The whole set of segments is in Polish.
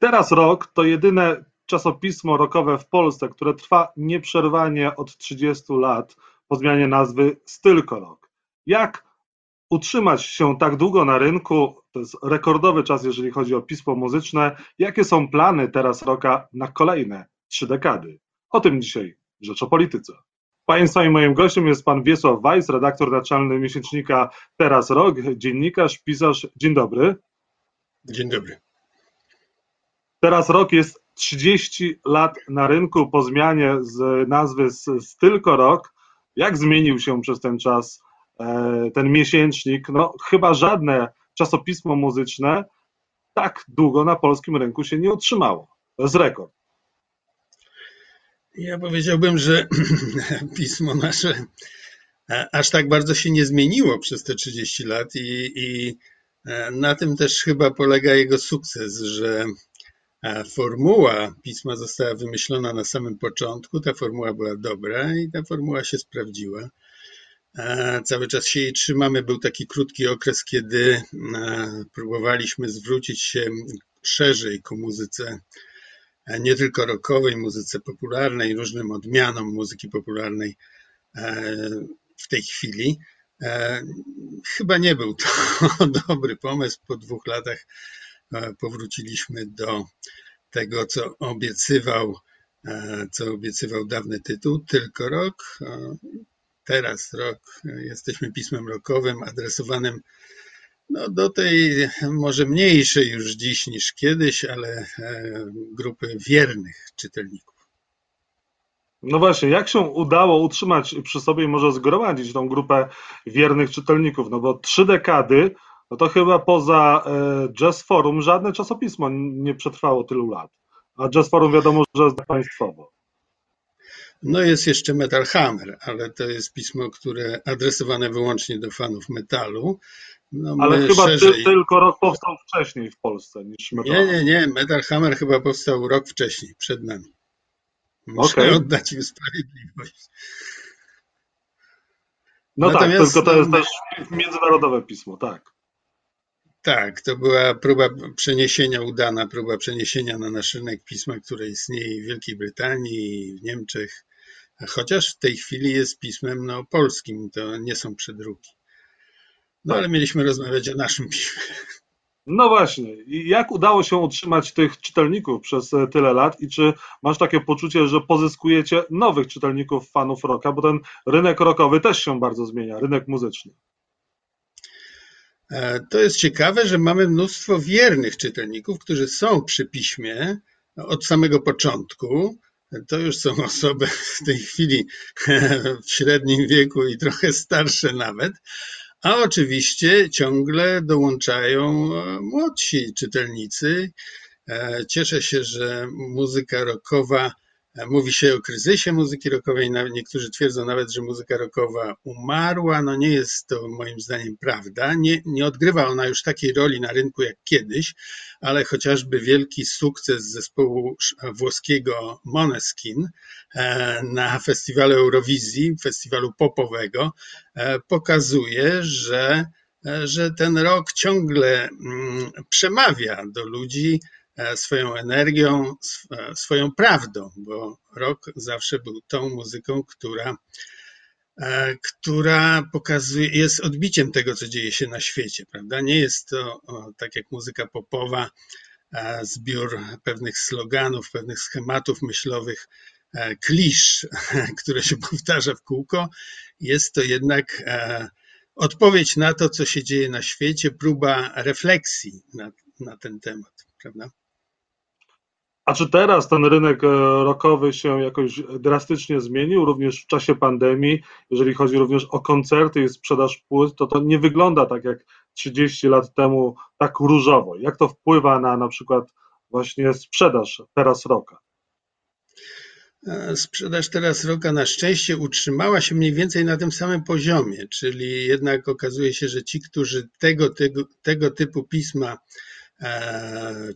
Teraz rok to jedyne czasopismo rockowe w Polsce, które trwa nieprzerwanie od 30 lat po zmianie nazwy Stylko Rock. Jak utrzymać się tak długo na rynku? To jest rekordowy czas, jeżeli chodzi o pismo muzyczne. Jakie są plany teraz roka na kolejne trzy dekady? O tym dzisiaj Rzecz o Polityce. Państwa i moim gościem jest pan Wiesław Weiss, redaktor naczelny miesięcznika Teraz Rok, dziennikarz, pisarz. Dzień dobry. Dzień dobry. Teraz rok jest 30 lat na rynku po zmianie z nazwy z Tylko Rok. Jak zmienił się przez ten czas e, ten miesięcznik? No, chyba żadne czasopismo muzyczne tak długo na polskim rynku się nie utrzymało. To jest rekord. Ja powiedziałbym, że pismo nasze aż tak bardzo się nie zmieniło przez te 30 lat i, i e, na tym też chyba polega jego sukces, że formuła pisma została wymyślona na samym początku. Ta formuła była dobra i ta formuła się sprawdziła. Cały czas się jej trzymamy. Był taki krótki okres, kiedy próbowaliśmy zwrócić się szerzej ku muzyce, nie tylko rockowej, muzyce popularnej, różnym odmianom muzyki popularnej w tej chwili. Chyba nie był to dobry pomysł. Po dwóch latach E, powróciliśmy do tego, co obiecywał, e, co obiecywał dawny tytuł, tylko rok. E, teraz rok, jesteśmy pismem rokowym adresowanym no, do tej może mniejszej już dziś niż kiedyś, ale grupy wiernych czytelników. No właśnie, jak się udało utrzymać przy sobie może zgromadzić tą grupę wiernych czytelników? No bo trzy dekady no to chyba poza e, Jazz Forum żadne czasopismo nie przetrwało tylu lat. A Jazz Forum wiadomo, że jest państwowo. No jest jeszcze Metal Hammer, ale to jest pismo, które adresowane wyłącznie do fanów metalu. No ale chyba szerzej... tylko rok powstał wcześniej w Polsce niż Metal Nie, nie, nie. Metal Hammer chyba powstał rok wcześniej, przed nami. Muszę okay. oddać im sprawiedliwość. No tak, Natomiast, tak, tylko to jest no, też międzynarodowe pismo, tak. Tak, to była próba przeniesienia, udana próba przeniesienia na nasz rynek pisma, które istnieje w Wielkiej Brytanii w Niemczech, chociaż w tej chwili jest pismem no, polskim, to nie są przedruki. No ale mieliśmy rozmawiać o naszym piśmie. No właśnie. I jak udało się utrzymać tych czytelników przez e, tyle lat i czy masz takie poczucie, że pozyskujecie nowych czytelników, fanów rocka, bo ten rynek rockowy też się bardzo zmienia, rynek muzyczny. E, to jest ciekawe, że mamy mnóstwo wiernych czytelników, którzy są przy piśmie od samego początku. To już są osoby w tej chwili w średnim wieku i trochę starsze nawet. A oczywiście ciągle dołączają e, młodsi czytelnicy. E, cieszę się, że muzyka rockowa Mówi się o kryzysie muzyki rockowej. Niektórzy twierdzą nawet, że muzyka rockowa umarła. No nie jest to moim zdaniem prawda. Nie, nie odgrywa ona już takiej roli na rynku jak kiedyś, ale chociażby wielki sukces zespołu włoskiego Moneskin e, na festiwalu Eurowizji, festiwalu popowego, e, pokazuje, że, e, że ten rok ciągle mm, przemawia do ludzi E, swoją energią, e, swoją prawdą, bo rock zawsze był tą muzyką, która, e, która pokazuje, jest odbiciem tego, co dzieje się na świecie, prawda? Nie jest to tak jak muzyka popowa, zbiór pewnych sloganów, pewnych schematów myślowych, klisz, które się powtarza w kółko. Jest to jednak odpowiedź na to, co się dzieje na świecie, próba refleksji na, na ten temat, prawda? A czy teraz ten rynek e, rokowy się jakoś drastycznie zmienił, również w czasie pandemii, jeżeli chodzi również o koncerty i sprzedaż płyt, to to nie wygląda tak jak 30 lat temu, tak różowo. Jak to wpływa na na przykład właśnie sprzedaż teraz roka? E, sprzedaż teraz roka na szczęście utrzymała się mniej więcej na tym samym poziomie, czyli jednak okazuje się, że ci, którzy tego, tego, tego typu pisma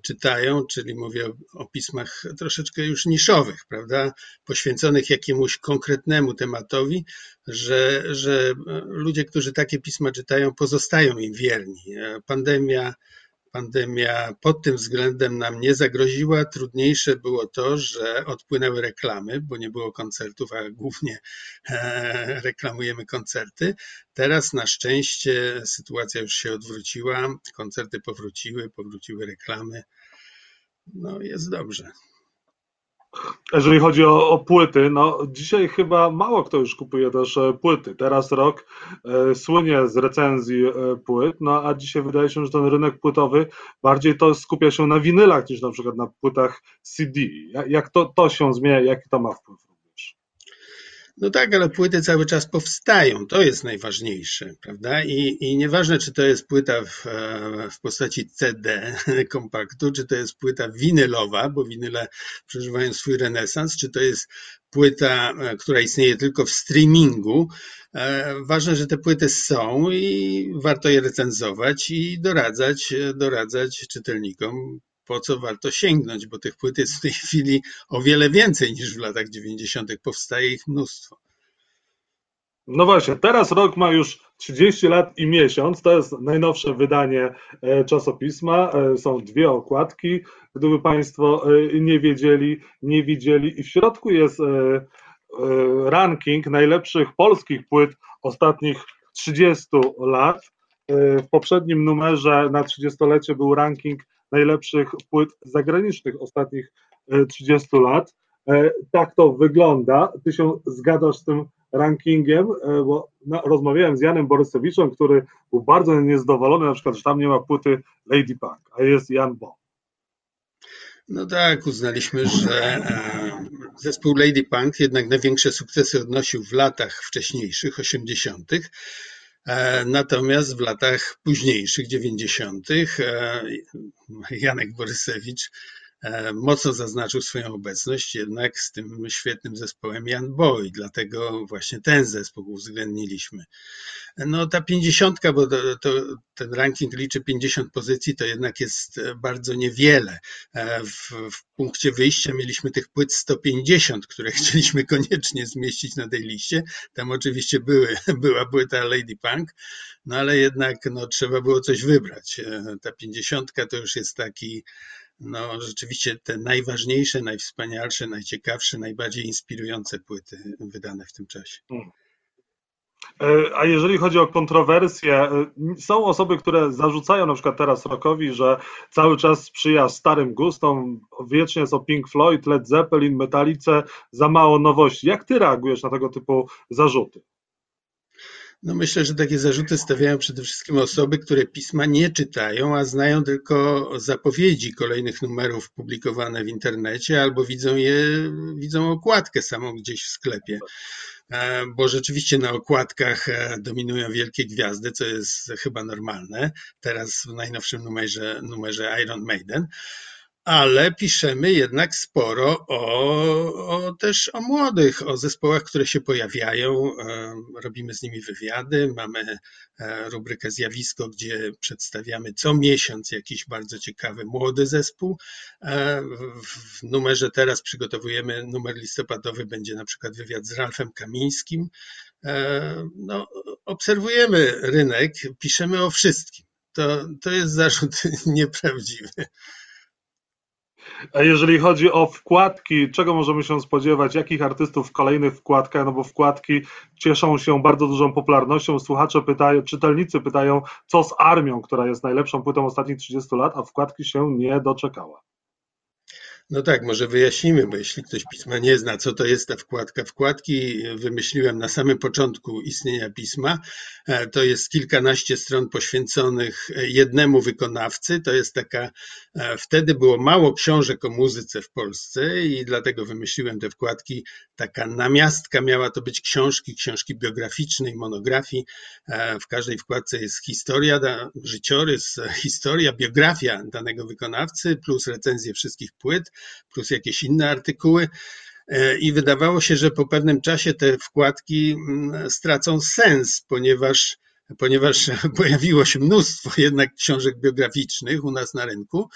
czytają, czyli mówię o, pismach troszeczkę już niszowych, prawda, poświęconych jakiemuś konkretnemu tematowi, że, że ludzie, którzy takie pisma czytają, pozostają im wierni. E, pandemia pandemia pod tym względem nam nie zagroziła. Trudniejsze było to, że odpłynęły reklamy, bo nie było koncertów, a głównie e, reklamujemy koncerty. Teraz na szczęście sytuacja już się odwróciła, koncerty powróciły, powróciły reklamy. No jest dobrze. Jeżeli chodzi o, o, płyty, no dzisiaj chyba mało kto już kupuje też e, płyty. Teraz rok e, słynie z recenzji e, płyt, no a dzisiaj wydaje się, że ten rynek płytowy bardziej to skupia się na winylach niż na przykład na płytach CD. Jak, jak to, to się zmienia, jaki to ma wpływ? No tak, ale płyty cały czas powstają. To jest najważniejsze, prawda? I, i nieważne, czy to jest płyta w, e, w postaci CD, kompaktu, czy to jest płyta winylowa, bo winyle przeżywają swój renesans, czy to jest płyta, e, która istnieje tylko w streamingu. E, ważne, że te płyty są i warto je recenzować i doradzać, doradzać czytelnikom, po co warto sięgnąć, bo tych płyt jest w tej chwili o wiele więcej niż w latach 90. Powstaje ich mnóstwo. No właśnie, teraz rok ma już 30 lat i miesiąc. To jest najnowsze wydanie e, czasopisma. E, są dwie okładki, gdyby Państwo e, nie wiedzieli, nie widzieli. I w środku jest ranking najlepszych polskich płyt ostatnich 30 lat. W poprzednim numerze na 30-lecie był ranking najlepszych płyt zagranicznych ostatnich 30 e, lat. E, tak to wygląda. Ty się zgadzasz z tym rankingiem, e, bo rozmawiałem z Janem Borysowiczem, który był bardzo niezadowolony, na przykład, że tam nie ma płyty Lady Punk, a jest Jan Bo. No tak, uznaliśmy, że zespół Lady Punk jednak największe sukcesy odnosił w latach wcześniejszych, 80. E, natomiast w latach późniejszych, 90., e, Janek Borysewicz mocno zaznaczył swoją obecność jednak z tym świetnym zespołem Jan Boy, dlatego właśnie ten zespół uwzględniliśmy. No ta pięćdziesiątka, bo to, to, ten ranking liczy 50 pozycji, to jednak jest e, bardzo niewiele. E, w, w, punkcie wyjścia mieliśmy tych płyt 150, które chcieliśmy koniecznie zmieścić na tej liście. Tam oczywiście były, była płyta Lady Punk, no ale jednak no, trzeba było coś wybrać. E, ta pięćdziesiątka to już jest taki no rzeczywiście te najważniejsze, najwspanialsze, najciekawsze, najbardziej inspirujące płyty wydane w tym czasie. Hmm. E, a jeżeli chodzi o kontrowersje, e, są osoby, które zarzucają na przykład teraz Rockowi, że cały czas sprzyja starym gustom, wiecznie o Pink Floyd, Led Zeppelin, Metalice, za mało nowości. Jak ty reagujesz na tego typu zarzuty? No myślę, że takie zarzuty stawiają przede wszystkim osoby, które pisma nie czytają, a znają tylko zapowiedzi kolejnych numerów publikowane w internecie albo widzą je, widzą okładkę samą gdzieś w sklepie. E, bo rzeczywiście na okładkach e, dominują wielkie gwiazdy, co jest chyba normalne. Teraz w najnowszym numerze, numerze Iron Maiden ale piszemy jednak sporo o, o, też o młodych, o zespołach, które się pojawiają. Robimy z nimi wywiady, mamy e, rubrykę Zjawisko, gdzie przedstawiamy co miesiąc jakiś bardzo ciekawy młody zespół. E, w numerze teraz przygotowujemy numer listopadowy, będzie na przykład wywiad z Ralfem Kamińskim. E, no, obserwujemy rynek, piszemy o wszystkim. To, to jest zarzut nieprawdziwy. A jeżeli chodzi o wkładki, czego możemy się spodziewać? Jakich artystów w kolejnych wkładkach? No bo wkładki cieszą się bardzo dużą popularnością. Słuchacze pytają, czytelnicy pytają, co z armią, która jest najlepszą płytą ostatnich 30 lat, a wkładki się nie doczekała. No tak, może wyjaśnimy, bo jeśli ktoś pisma nie zna, co to jest ta wkładka. Wkładki wymyśliłem na samym początku istnienia pisma. E, to jest kilkanaście stron poświęconych jednemu wykonawcy. To jest taka, e, wtedy było mało książek o muzyce w Polsce i dlatego wymyśliłem te wkładki. Taka namiastka miała to być książki, książki biograficznej, monografii. E, w każdej wkładce jest historia, życiorys, historia, biografia danego wykonawcy plus recenzje wszystkich płyt plus jakieś inne artykuły. E, I wydawało się, że po pewnym czasie te wkładki mm, stracą sens, ponieważ, ponieważ pojawiło się mnóstwo jednak książek biograficznych u nas na rynku,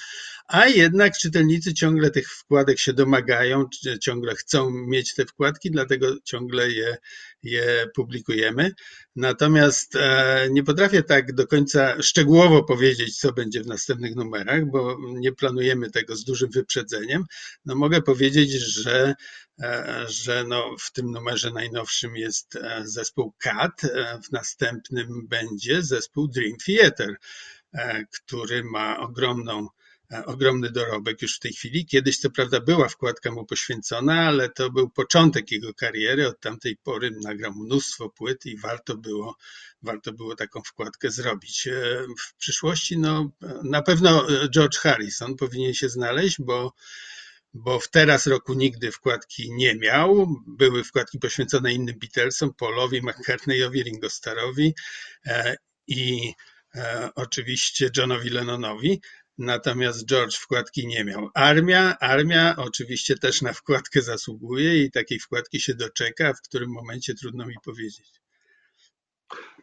a jednak czytelnicy ciągle tych wkładek się domagają, ciągle chcą mieć te wkładki, dlatego ciągle je, je publikujemy. Natomiast e, nie potrafię tak do końca szczegółowo powiedzieć, co będzie w następnych numerach, bo nie planujemy tego z dużym wyprzedzeniem. No mogę powiedzieć, że e, że no w tym numerze najnowszym jest e, zespół CAT, w następnym będzie zespół Dream Theater, który ma ogromną ogromny dorobek już w tej chwili. Kiedyś co prawda była wkładka mu poświęcona, ale to był początek jego kariery. Od tamtej pory nagrał mnóstwo płyt i warto było, warto było taką wkładkę zrobić. E, w przyszłości no, na pewno George Harrison powinien się znaleźć, bo bo w teraz roku nigdy wkładki nie miał. Były wkładki poświęcone innym Beatlesom, Paulowi, McCartneyowi, Ringo Starrowi e, i oczywiście Johnowi Lennonowi, natomiast George wkładki nie miał. Armia, armia oczywiście też na wkładkę zasługuje i takiej wkładki się doczeka, w którym momencie trudno mi powiedzieć.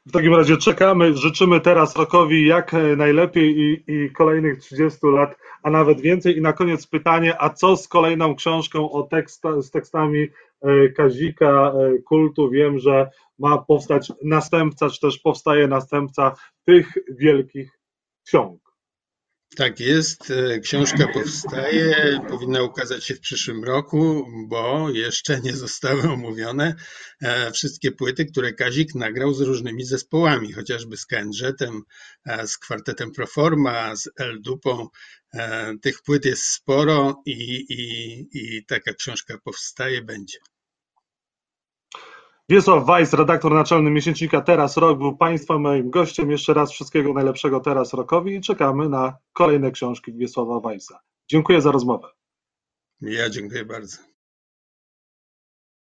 W takim razie czekamy, życzymy teraz Rokowi jak najlepiej i, i, kolejnych 30 lat, a nawet więcej. I na koniec pytanie, a co z kolejną książką o teksta, z tekstami e, Kazika e, Kultu? Wiem, że ma powstać następca, czy też powstaje następca tych wielkich ksiąg. Tak jest. E, książka powstaje, powinna ukazać się w przyszłym roku, bo jeszcze nie zostały omówione e, wszystkie płyty, które Kazik nagrał z różnymi zespołami, chociażby z Kędrzetem, e, z kwartetem Proforma, z El Dupą. Tych płyt jest sporo i, i, i taka książka powstaje, będzie. Wiesław Weiss, redaktor naczelny miesięcznika Teraz Rok, był Państwa moim gościem. Jeszcze raz wszystkiego najlepszego Teraz Rokowi i czekamy na kolejne książki Wiesława Weissa. Dziękuję za rozmowę. Ja dziękuję bardzo.